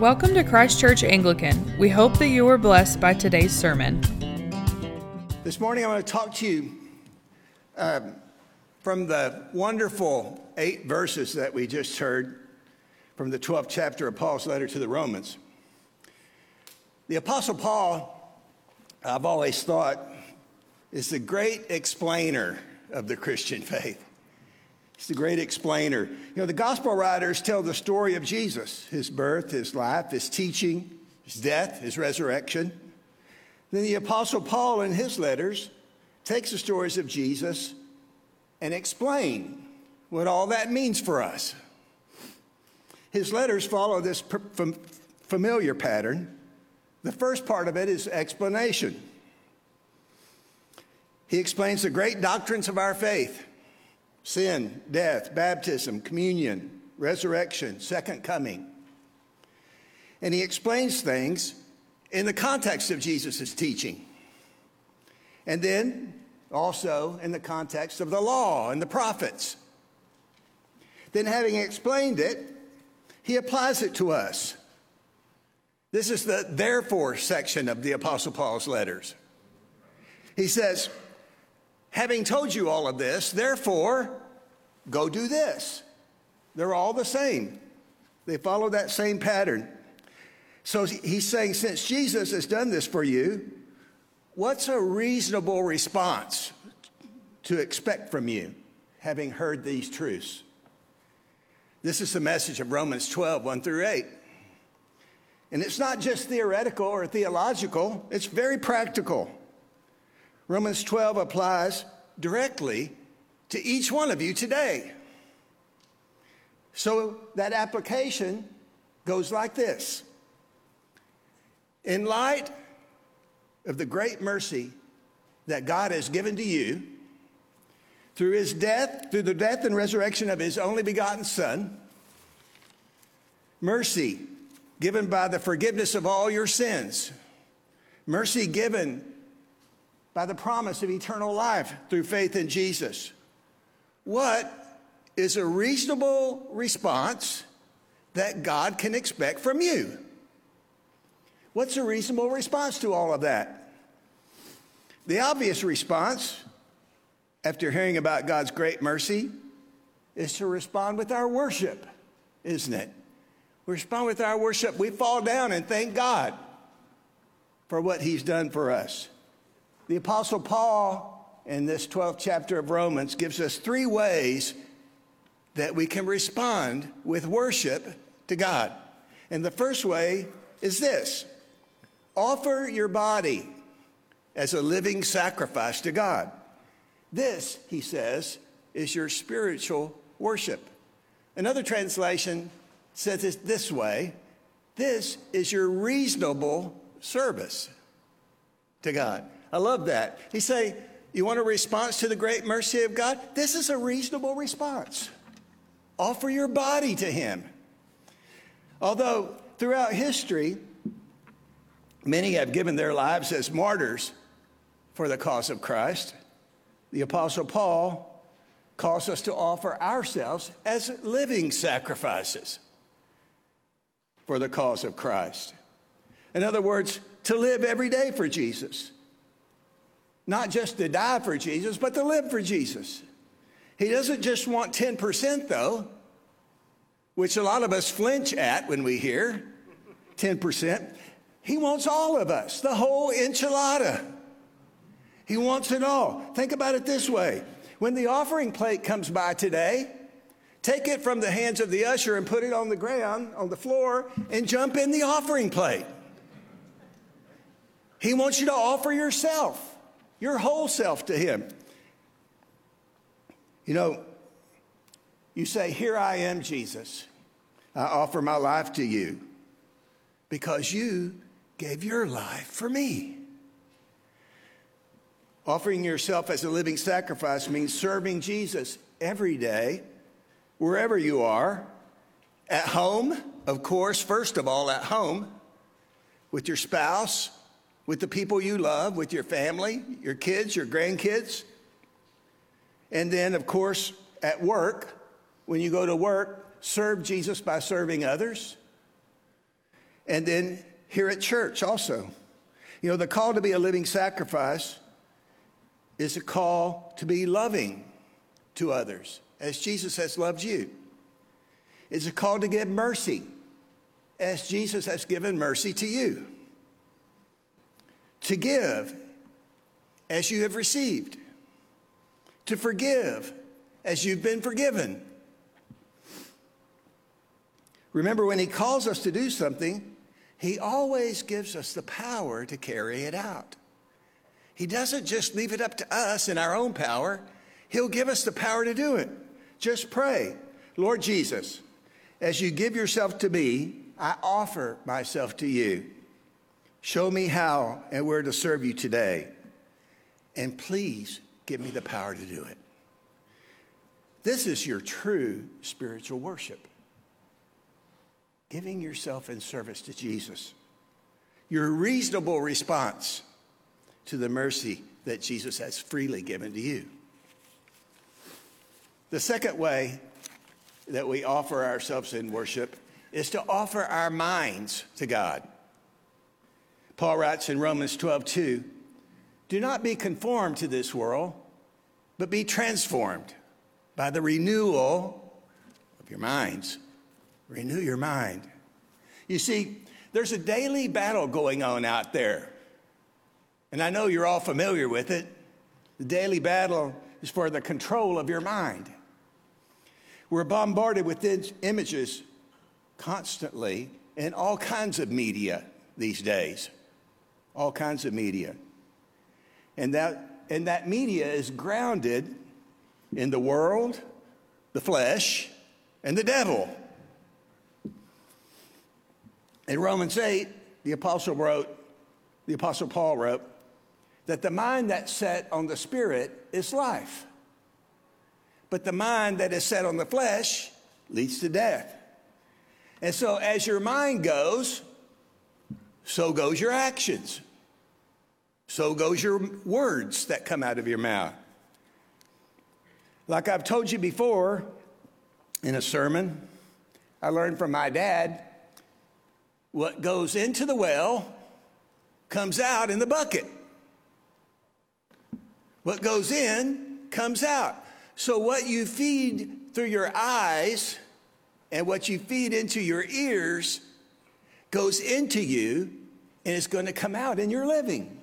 Welcome to Christ Church Anglican. We hope that you were blessed by today's sermon. This morning, I want to talk to you um, from the wonderful eight verses that we just heard from the 12th chapter of Paul's letter to the Romans. The Apostle Paul, I've always thought, is the great explainer of the Christian faith. He's the great explainer. You know, the gospel writers tell the story of Jesus his birth, his life, his teaching, his death, his resurrection. Then the Apostle Paul, in his letters, takes the stories of Jesus and explain what all that means for us. His letters follow this familiar pattern. The first part of it is explanation. He explains the great doctrines of our faith sin, death, baptism, communion, resurrection, second coming. And he explains things in the context of Jesus' teaching. And then also in the context of the law and the prophets. Then, having explained it, he applies it to us. This is the therefore section of the Apostle Paul's letters. He says, Having told you all of this, therefore, go do this. They're all the same. They follow that same pattern. So he's saying, since Jesus has done this for you, what's a reasonable response to expect from you, having heard these truths? This is the message of Romans 12, 1 through 8. And it's not just theoretical or theological, it's very practical. Romans 12 applies directly to each one of you today. So that application goes like this In light of the great mercy that God has given to you through his death, through the death and resurrection of his only begotten Son, mercy given by the forgiveness of all your sins, mercy given by the promise of eternal life through faith in Jesus. What is a reasonable response that God can expect from you? What's a reasonable response to all of that? The obvious response, after hearing about God's great mercy, is to respond with our worship, isn't it? We respond with our worship. We fall down and thank God for what He's done for us. The Apostle Paul, in this 12th chapter of Romans, gives us three ways that we can respond with worship to God. And the first way is this offer your body as a living sacrifice to God. This, he says, is your spiritual worship. Another translation says it this way this is your reasonable service to God. I love that. He say, you want a response to the great mercy of God? This is a reasonable response. Offer your body to Him. Although throughout history, many have given their lives as martyrs for the cause of Christ, the Apostle Paul calls us to offer ourselves as living sacrifices for the cause of Christ. In other words, to live every day for Jesus not just to die for Jesus, but to live for Jesus. He doesn't just want 10%, though, which a lot of us flinch at when we hear 10%. He wants all of us, the whole enchilada. He wants it all. Think about it this way when the offering plate comes by today, take it from the hands of the usher and put it on the ground, on the floor, and jump in the offering plate. He wants you to offer yourself your whole self to Him. You know, you say, Here I am, Jesus. I offer my life to you because you gave your life for me. Offering yourself as a living sacrifice means serving Jesus every day, wherever you are. At home, of course, first of all, at home, with your spouse, with the people you love, with your family, your kids, your grandkids. And then, of course, at work, when you go to work, serve Jesus by serving others. and then here at church also. You know, the call to be a living sacrifice is a call to be loving to others as Jesus has loved you. It's a call to give mercy as Jesus has given mercy to you. To give as you have received. To forgive as you've been forgiven. Remember, when He calls us to do something, He always gives us the power to carry it out. He doesn't just leave it up to us in our own power, He'll give us the power to do it. Just pray, Lord Jesus, as you give yourself to me, I offer myself to you. Show me how and where to serve you today. And please give me the power to do it. This is your true spiritual worship. Giving yourself in service to Jesus. Your reasonable response to the mercy that Jesus has freely given to you. The second way that we offer ourselves in worship is to offer our minds to God. Paul writes in Romans 12, 2, do not be conformed to this world, but be transformed by the renewal of your minds. Renew your mind. You see, there's a daily battle going on out there. And I know you're all familiar with it. The daily battle is for the control of your mind. We're bombarded with images constantly in all kinds of media these days. All kinds of media. And that, and that media is grounded in the world, the flesh, and the devil. In Romans 8, the apostle wrote, the apostle Paul wrote, that the mind that's set on the spirit is life. But the mind that is set on the flesh leads to death. And so, as your mind goes, so goes your actions. So goes your words that come out of your mouth. Like I've told you before in a sermon, I learned from my dad what goes into the well comes out in the bucket. What goes in comes out. So, what you feed through your eyes and what you feed into your ears goes into you and it's going to come out in your living,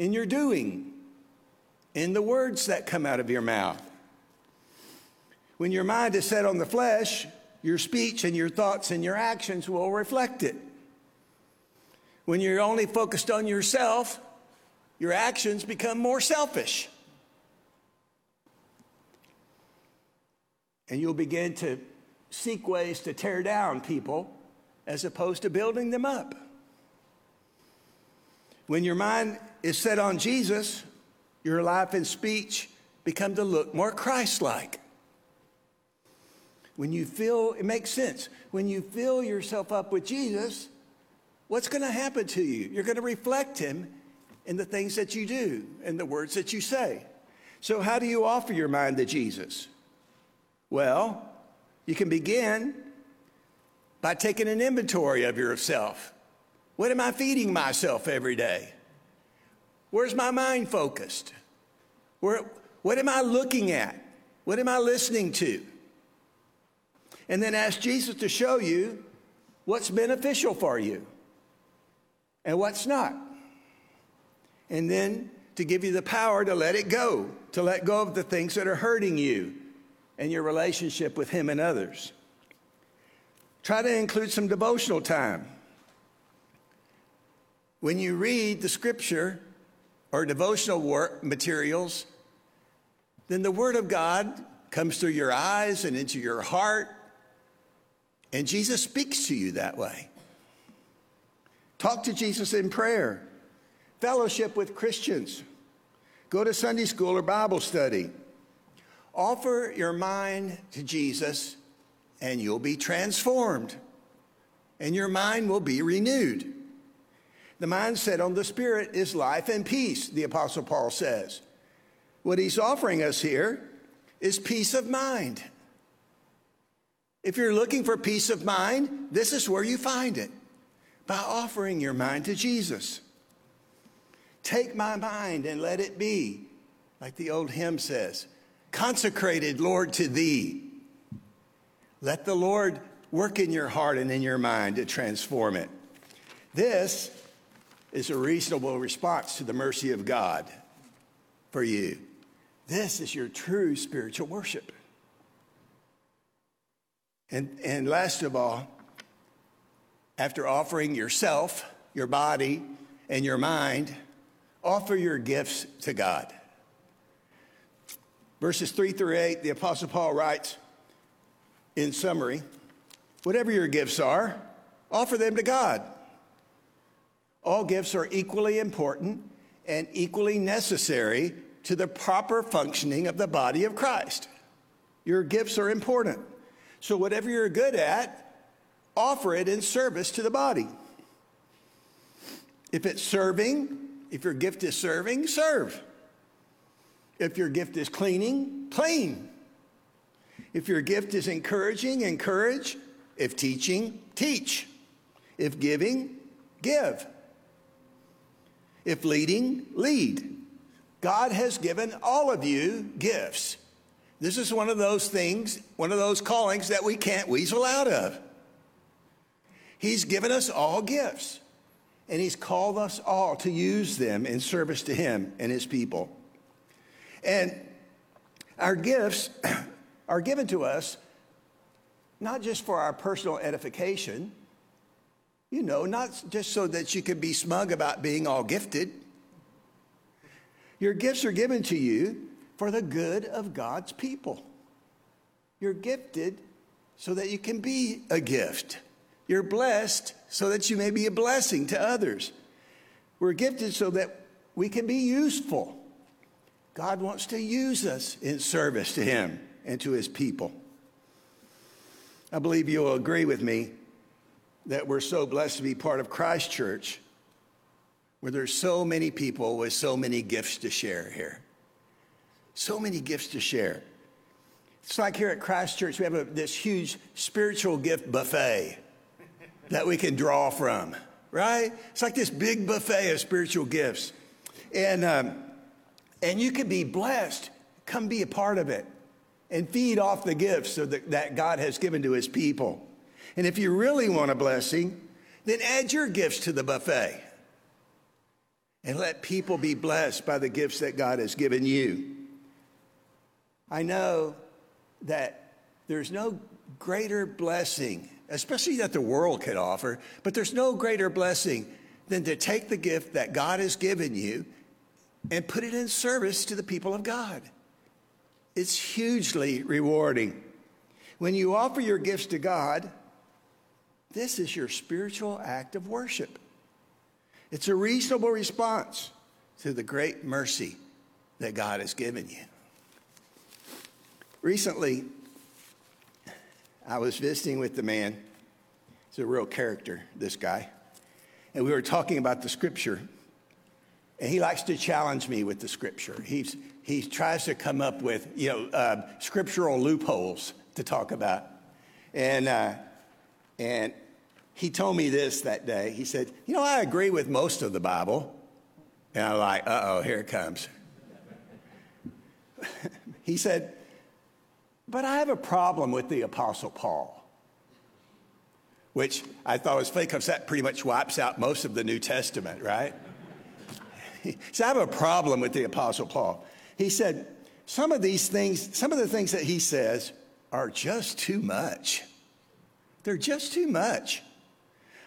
in your doing, in the words that come out of your mouth. When your mind is set on the flesh, your speech and your thoughts and your actions will reflect it. When you're only focused on yourself, your actions become more selfish. And you'll begin to seek ways to tear down people as opposed to building them up. When your mind is set on Jesus, your life and speech become to look more Christ like. When you feel, it makes sense. When you fill yourself up with Jesus, what's going to happen to you? You're going to reflect Him in the things that you do and the words that you say. So, how do you offer your mind to Jesus? Well, you can begin by taking an inventory of yourself. What am I feeding myself every day? Where's my mind focused? Where, what am I looking at? What am I listening to? And then ask Jesus to show you what's beneficial for you and what's not. And then to give you the power to let it go, to let go of the things that are hurting you and your relationship with Him and others. Try to include some devotional time. When you read the scripture or devotional work materials, then the Word of God comes through your eyes and into your heart, and Jesus speaks to you that way. Talk to Jesus in prayer, fellowship with Christians, go to Sunday school or Bible study. Offer your mind to Jesus and you'll be transformed and your mind will be renewed. The mindset on the Spirit is life and peace, the Apostle Paul says. What he's offering us here is peace of mind. If you're looking for peace of mind, this is where you find it by offering your mind to Jesus. Take my mind and let it be, like the old hymn says, consecrated, Lord, to thee. Let the Lord work in your heart and in your mind to transform it. This is a reasonable response to the mercy of God for you. This is your true spiritual worship. And, and last of all, after offering yourself, your body, and your mind, offer your gifts to God. Verses 3 through 8, the Apostle Paul writes in summary whatever your gifts are, offer them to God. All gifts are equally important and equally necessary to the proper functioning of the body of Christ. Your gifts are important. So, whatever you're good at, offer it in service to the body. If it's serving, if your gift is serving, serve. If your gift is cleaning, clean. If your gift is encouraging, encourage. If teaching, teach. If giving, give. If leading, lead. God has given all of you gifts. This is one of those things, one of those callings that we can't weasel out of. He's given us all gifts, and He's called us all to use them in service to Him and His people. And our gifts are given to us not just for our personal edification, you know, not just so that you can be smug about being all gifted. Your gifts are given to you for the good of God's people. You're gifted so that you can be a gift. You're blessed so that you may be a blessing to others. We're gifted so that we can be useful. God wants to use us in service to Him and to His people. I believe you'll agree with me that we're so blessed to be part of Christ Church, where there's so many people with so many gifts to share here. So many gifts to share. It's like here at Christ Church, we have a, this huge spiritual gift buffet that we can draw from, right? It's like this big buffet of spiritual gifts. And, um, and you can be blessed. Come be a part of it and feed off the gifts that God has given to his people. And if you really want a blessing, then add your gifts to the buffet and let people be blessed by the gifts that God has given you. I know that there's no greater blessing, especially that the world could offer, but there's no greater blessing than to take the gift that God has given you and put it in service to the people of God. It's hugely rewarding. When you offer your gifts to God, this is your spiritual act of worship. It's a reasonable response to the great mercy that God has given you. Recently, I was visiting with the man. He's a real character, this guy. And we were talking about the scripture. And he likes to challenge me with the scripture. He's, he tries to come up with, you know, uh, scriptural loopholes to talk about. And, uh, and he told me this that day. He said, You know, I agree with most of the Bible. And I'm like, Uh oh, here it comes. he said, but I have a problem with the Apostle Paul, which I thought was fake because that pretty much wipes out most of the New Testament, right? so I have a problem with the Apostle Paul. He said, some of these things, some of the things that he says are just too much. They're just too much.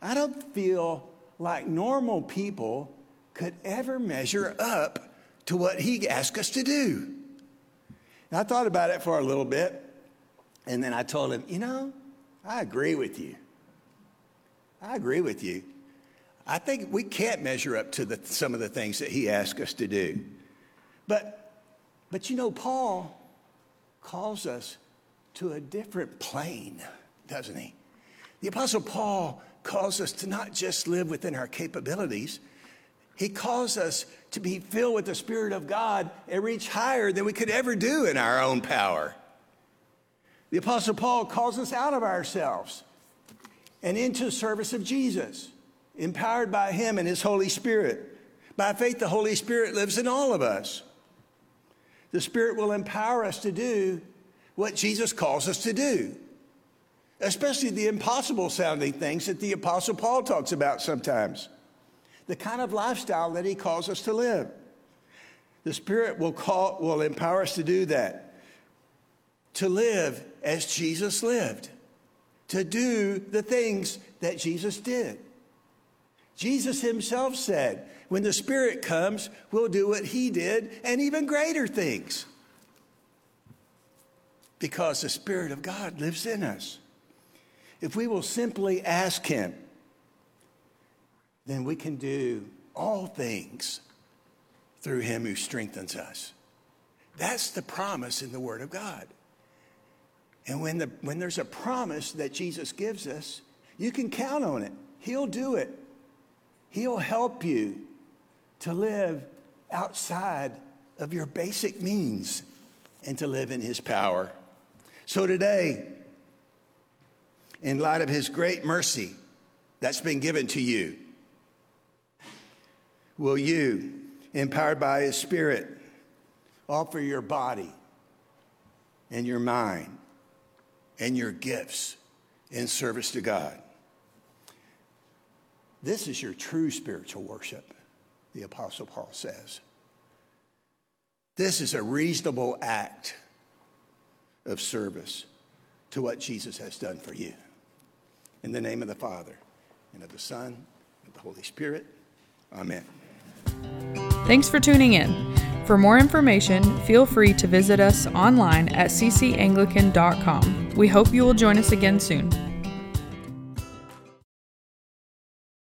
I don't feel like normal people could ever measure up to what he asked us to do. And I thought about it for a little bit, and then I told him, you know, I agree with you. I agree with you. I think we can't measure up to the, some of the things that he asked us to do. But, but you know, Paul calls us to a different plane, doesn't he? The Apostle Paul calls us to not just live within our capabilities, he calls us to be filled with the Spirit of God and reach higher than we could ever do in our own power. The Apostle Paul calls us out of ourselves and into service of Jesus. empowered by Him and His Holy Spirit. By faith, the Holy Spirit lives in all of us. The Spirit will empower us to do what Jesus calls us to do, especially the impossible sounding things that the Apostle Paul talks about sometimes, the kind of lifestyle that he calls us to live. The Spirit will, call, will empower us to do that, to live as Jesus lived, to do the things that Jesus did. Jesus himself said, when the Spirit comes, we'll do what he did and even greater things. Because the Spirit of God lives in us. If we will simply ask him, then we can do all things through him who strengthens us. That's the promise in the Word of God. And when, the, when there's a promise that Jesus gives us, you can count on it. He'll do it. He'll help you to live outside of your basic means and to live in His power. So today, in light of His great mercy that's been given to you, will you, empowered by His Spirit, offer your body and your mind and your gifts in service to God? This is your true spiritual worship the Apostle Paul says. This is a reasonable act of service to what Jesus has done for you. In the name of the Father, and of the Son, and of the Holy Spirit. Amen. Thanks for tuning in. For more information, feel free to visit us online at ccanglican.com. We hope you will join us again soon.